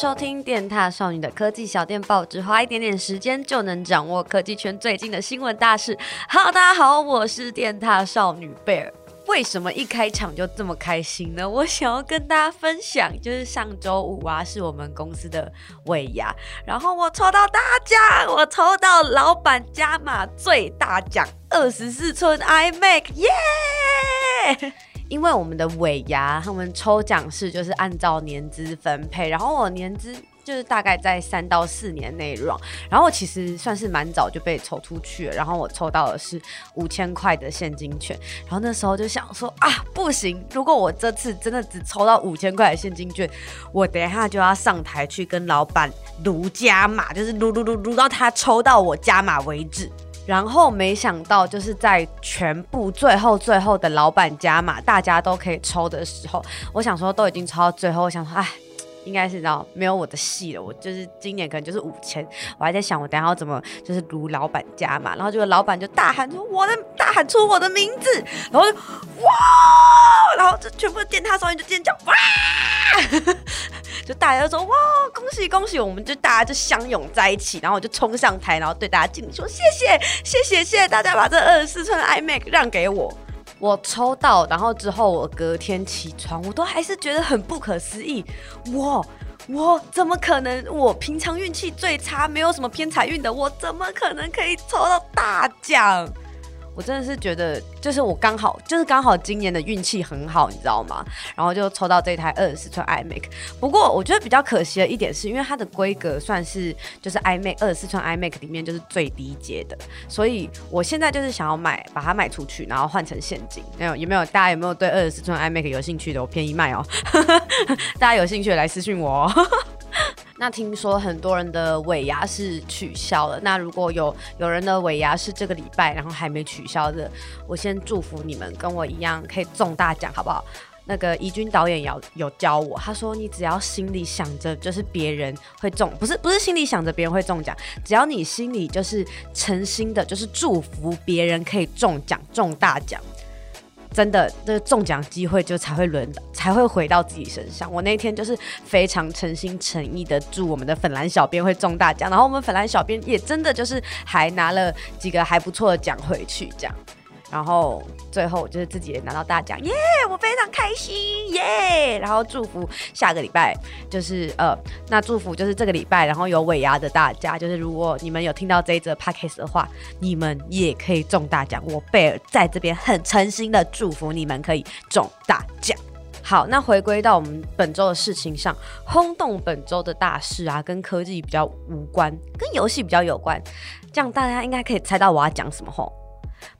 收听电獭少女的科技小电报，只花一点点时间就能掌握科技圈最近的新闻大事。Hello，大家好，我是电獭少女贝尔。为什么一开场就这么开心呢？我想要跟大家分享，就是上周五啊，是我们公司的尾牙，然后我抽到大奖，我抽到老板加码最大奖二十四寸 iMac，耶因为我们的尾牙，他们抽奖是就是按照年资分配，然后我年资就是大概在三到四年内段然后我其实算是蛮早就被抽出去了，然后我抽到的是五千块的现金券，然后那时候就想说啊，不行，如果我这次真的只抽到五千块的现金券，我等一下就要上台去跟老板卢加码，就是撸撸撸撸到他抽到我加码为止。然后没想到，就是在全部最后最后的老板加码，大家都可以抽的时候，我想说都已经抽到最后，我想说，哎，应该是知道没有我的戏了。我就是今年可能就是五千，我还在想我等下要怎么就是如老板加嘛，然后结果老板就大喊出我的大喊出我的名字，然后哇，然后就全部电獭少女就尖叫哇。就大家都说哇，恭喜恭喜！我们就大家就相拥在一起，然后我就冲上台，然后对大家敬礼说谢谢谢谢谢谢大家把这二十四寸 iMac 让给我，我抽到，然后之后我隔天起床，我都还是觉得很不可思议，哇哇，怎么可能？我平常运气最差，没有什么偏财运的，我怎么可能可以抽到大奖？我真的是觉得，就是我刚好，就是刚好今年的运气很好，你知道吗？然后就抽到这台二十四寸 iMac。不过我觉得比较可惜的一点是，因为它的规格算是就是 iMac 二十四寸 iMac 里面就是最低阶的，所以我现在就是想要买，把它卖出去，然后换成现金。没有？有没有？大家有没有对二十四寸 iMac 有兴趣的？我便宜卖哦，大家有兴趣的来私信我哦。那听说很多人的尾牙是取消了，那如果有有人的尾牙是这个礼拜，然后还没取消的，我先祝福你们跟我一样可以中大奖，好不好？那个怡君导演有有教我，他说你只要心里想着就是别人会中，不是不是心里想着别人会中奖，只要你心里就是诚心的，就是祝福别人可以中奖中大奖。真的，这个中奖机会就才会轮，才会回到自己身上。我那天就是非常诚心诚意的祝我们的粉蓝小编会中大奖，然后我们粉蓝小编也真的就是还拿了几个还不错的奖回去，这样。然后最后就是自己也拿到大奖，耶、我非常开心，耶、然后祝福下个礼拜，就是呃，那祝福就是这个礼拜，然后有尾牙的大家，就是如果你们有听到这一则 podcast 的话，你们也可以中大奖。我贝尔在这边很诚心的祝福你们可以中大奖。好，那回归到我们本周的事情上，轰动本周的大事啊，跟科技比较无关，跟游戏比较有关，这样大家应该可以猜到我要讲什么吼。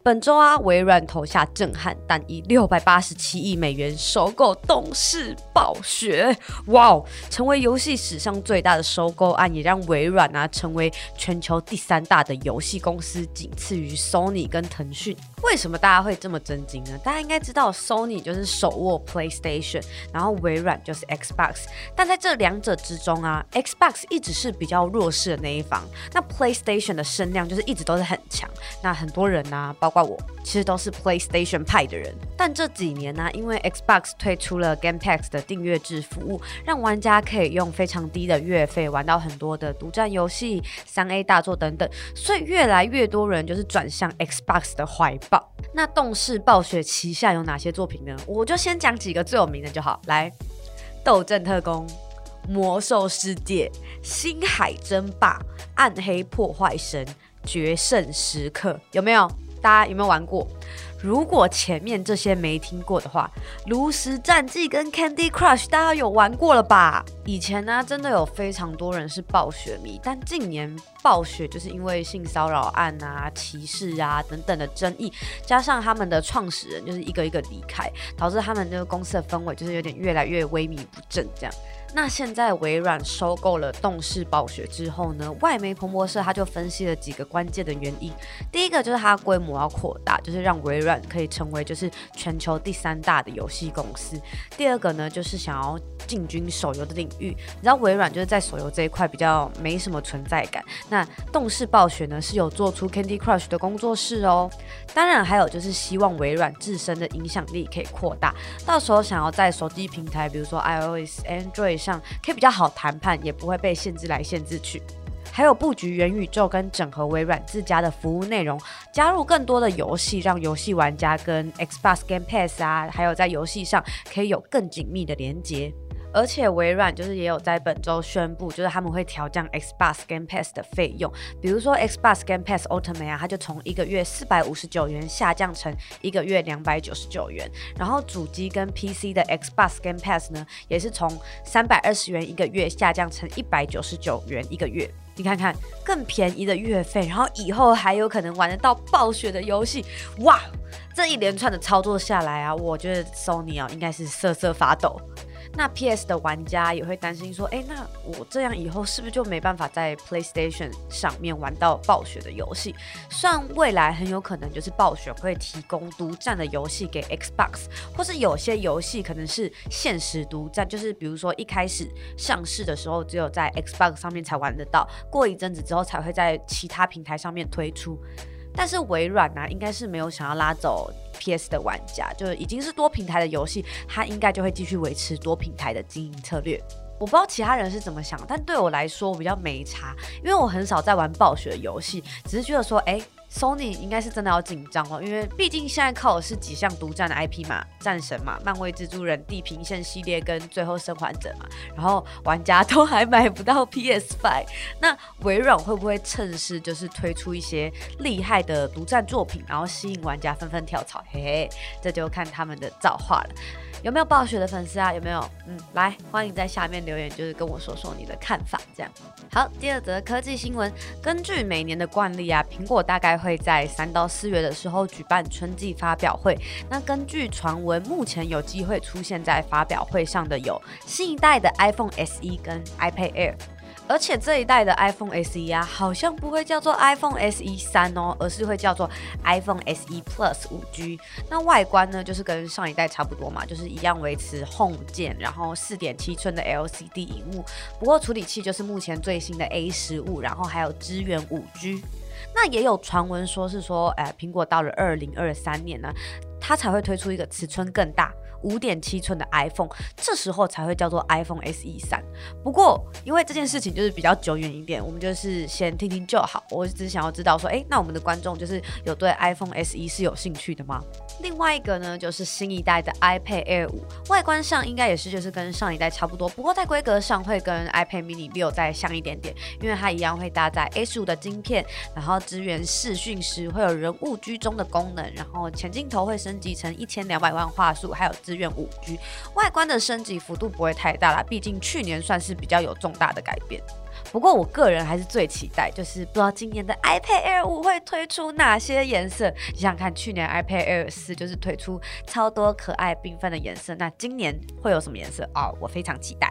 本周啊，微软投下震撼弹，以六百八十七亿美元收购动视暴雪，哇哦，成为游戏史上最大的收购案，也让微软啊成为全球第三大的游戏公司，仅次于 Sony 跟腾讯。为什么大家会这么震惊呢？大家应该知道，Sony 就是手握 PlayStation，然后微软就是 Xbox，但在这两者之中啊，Xbox 一直是比较弱势的那一方，那 PlayStation 的声量就是一直都是很强，那很多人呢包括我，其实都是 PlayStation 派的人。但这几年呢、因为 Xbox 推出了 Game Pass 的订阅制服务，让玩家可以用非常低的月费玩到很多的独占游戏、三 A 大作等等，所以越来越多人就是转向 Xbox 的怀抱。那动视暴雪旗下有哪些作品呢？我就先讲几个最有名的就好。来，《斗阵特工》、《魔兽世界》、《星海争霸》、《暗黑破坏神》、《决胜时刻》，有没有？大家有没有玩过？如果前面这些没听过的话，《炉石战记》跟《Candy Crush》大家有玩过了吧？以前呢、真的有非常多人是暴雪迷，但近年暴雪就是因为性骚扰案啊、歧视啊等等的争议，加上他们的创始人就是一个一个离开，导致他们这个公司的氛围就是有点越来越萎靡不振这样。那现在微软收购了动视暴雪之后呢，外媒彭博社他就分析了几个关键的原因。第一个就是它规模要扩大，就是让微软可以成为就是全球第三大的游戏公司。第二个呢，就是想要进军手游的领域。你知道微软就是在手游这一块比较没什么存在感。那动视暴雪呢是有做出 Candy Crush 的工作室哦。当然还有就是希望微软自身的影响力可以扩大，到时候想要在手机平台，比如说 iOS、Android。上可以比较好谈判，也不会被限制来限制去。还有布局元宇宙跟整合微软自家的服务内容，加入更多的游戏，让游戏玩家跟 Xbox Game Pass 啊，还有在游戏上可以有更紧密的连接。而且微软就是也有在本周宣布，就是他们会调降 Xbox Game Pass 的费用，比如说 Xbox Game Pass Ultimate 啊，它就从一个月四百五十九元下降成一个月两百九十九元。然后主机跟 PC 的 Xbox Game Pass 呢，也是从三百二十元一个月下降成一百九十九元一个月。你看看更便宜的月费，然后以后还有可能玩得到暴雪的游戏，哇！这一连串的操作下来啊，我觉得 Sony 啊应该是瑟瑟发抖。那 PS 的玩家也会担心说，哎，那我这样以后是不是就没办法在 PlayStation 上面玩到暴雪的游戏？虽然未来很有可能就是暴雪会提供独占的游戏给 Xbox，或是有些游戏可能是限时独占，就是比如说一开始上市的时候只有在 Xbox 上面才玩得到，过一阵子之后才会在其他平台上面推出。但是微软呢、应该是没有想要拉走 PS 的玩家，就是已经是多平台的游戏，它应该就会继续维持多平台的经营策略。我不知道其他人是怎么想，但对我来说，我比较没差，因为我很少在玩暴雪的游戏，只是觉得说，哎。Sony 应该是真的要紧张了，因为毕竟现在靠的是几项独占的 IP 嘛，战神嘛，漫威蜘蛛人、地平线系列跟最后生还者嘛，然后玩家都还买不到 PS5，那微软会不会趁势就是推出一些厉害的独占作品，然后吸引玩家纷纷跳槽？嘿嘿，这就看他们的造化了。有没有暴雪的粉丝啊？有没有？嗯，来，欢迎在下面留言，就是跟我说说你的看法。这样，好，第二则科技新闻，根据每年的惯例啊，苹果大概会在三到四月的时候举办春季发表会。那根据传闻，目前有机会出现在发表会上的有新一代的 iPhone SE 跟 iPad Air。而且这一代的 iPhone SE 啊，好像不会叫做 iPhone SE 三哦，而是会叫做 iPhone SE Plus 5G。那外观呢，就是跟上一代差不多嘛，就是一样维持 Home 键，然后四点七寸的 LCD 荧幕。不过处理器就是目前最新的 A 十五，然后还有支援 5G。那也有传闻说是说，哎，苹果到了二零二三年呢，它才会推出一个尺寸更大。五点七寸的 iPhone，这时候才会叫做 iPhone SE 三。不过，因为这件事情就是比较久远一点，我们就是先听听就好。我只想要知道说，诶，那我们的观众就是有对 iPhone SE 是有兴趣的吗？另外一个呢，就是新一代的 iPad Air 五，外观上应该也是就是跟上一代差不多，不过在规格上会跟 iPad Mini 六再像一点点，因为它一样会搭载 A 十五的晶片，然后支援视讯时会有人物居中的功能，然后前镜头会升级成一千两百万画素，还有支援五 G，外观的升级幅度不会太大啦，毕竟去年算是比较有重大的改变。不过我个人还是最期待，就是不知道今年的 iPad Air 五会推出哪些颜色。你想想看，去年 iPad Air 四就是推出超多可爱缤纷的颜色，那今年会有什么颜色啊？哦，我非常期待。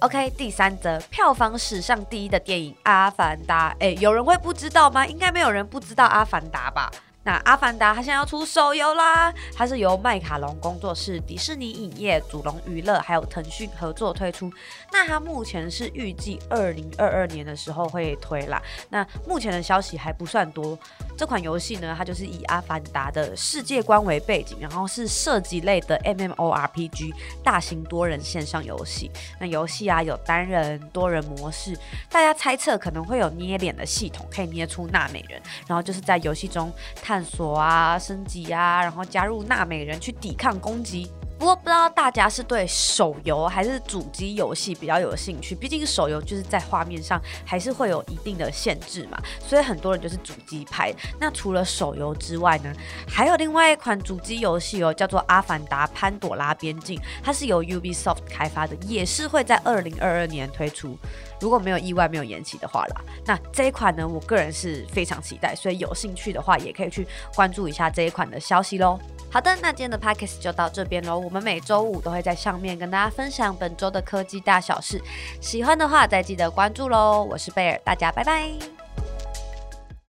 OK，第三则，票房史上第一的电影《阿凡达》，哎，有人会不知道吗？应该没有人不知道《阿凡达》吧？那《阿凡达》它现在要出手游啦，它是由麦卡龙工作室、迪士尼影业、祖龙娱乐还有腾讯合作推出。那它目前是预计二零二二年的时候会推啦。那目前的消息还不算多。这款游戏呢，它就是以阿凡达的世界观为背景，然后是射击类的 MMORPG 大型多人线上游戏。那游戏啊有单人、多人模式，大家猜测可能会有捏脸的系统，可以捏出纳美人，然后就是在游戏中探探索啊、升级啊，然后加入纳美人去抵抗攻击。不过不知道大家是对手游还是主机游戏比较有兴趣？毕竟手游就是在画面上还是会有一定的限制嘛，所以很多人就是主机派。那除了手游之外呢，还有另外一款主机游戏哦，叫做《阿凡达：潘朵拉边境》，它是由 Ubisoft 开发的，也是会在二零二二年推出。如果没有意外、没有延期的话啦，那这一款呢，我个人是非常期待，所以有兴趣的话也可以去关注一下这一款的消息喽。好的，那今天的 podcast 就到这边喽。我们每周五都会在上面跟大家分享本周的科技大小事，喜欢的话再记得关注喽。我是贝尔，大家拜拜。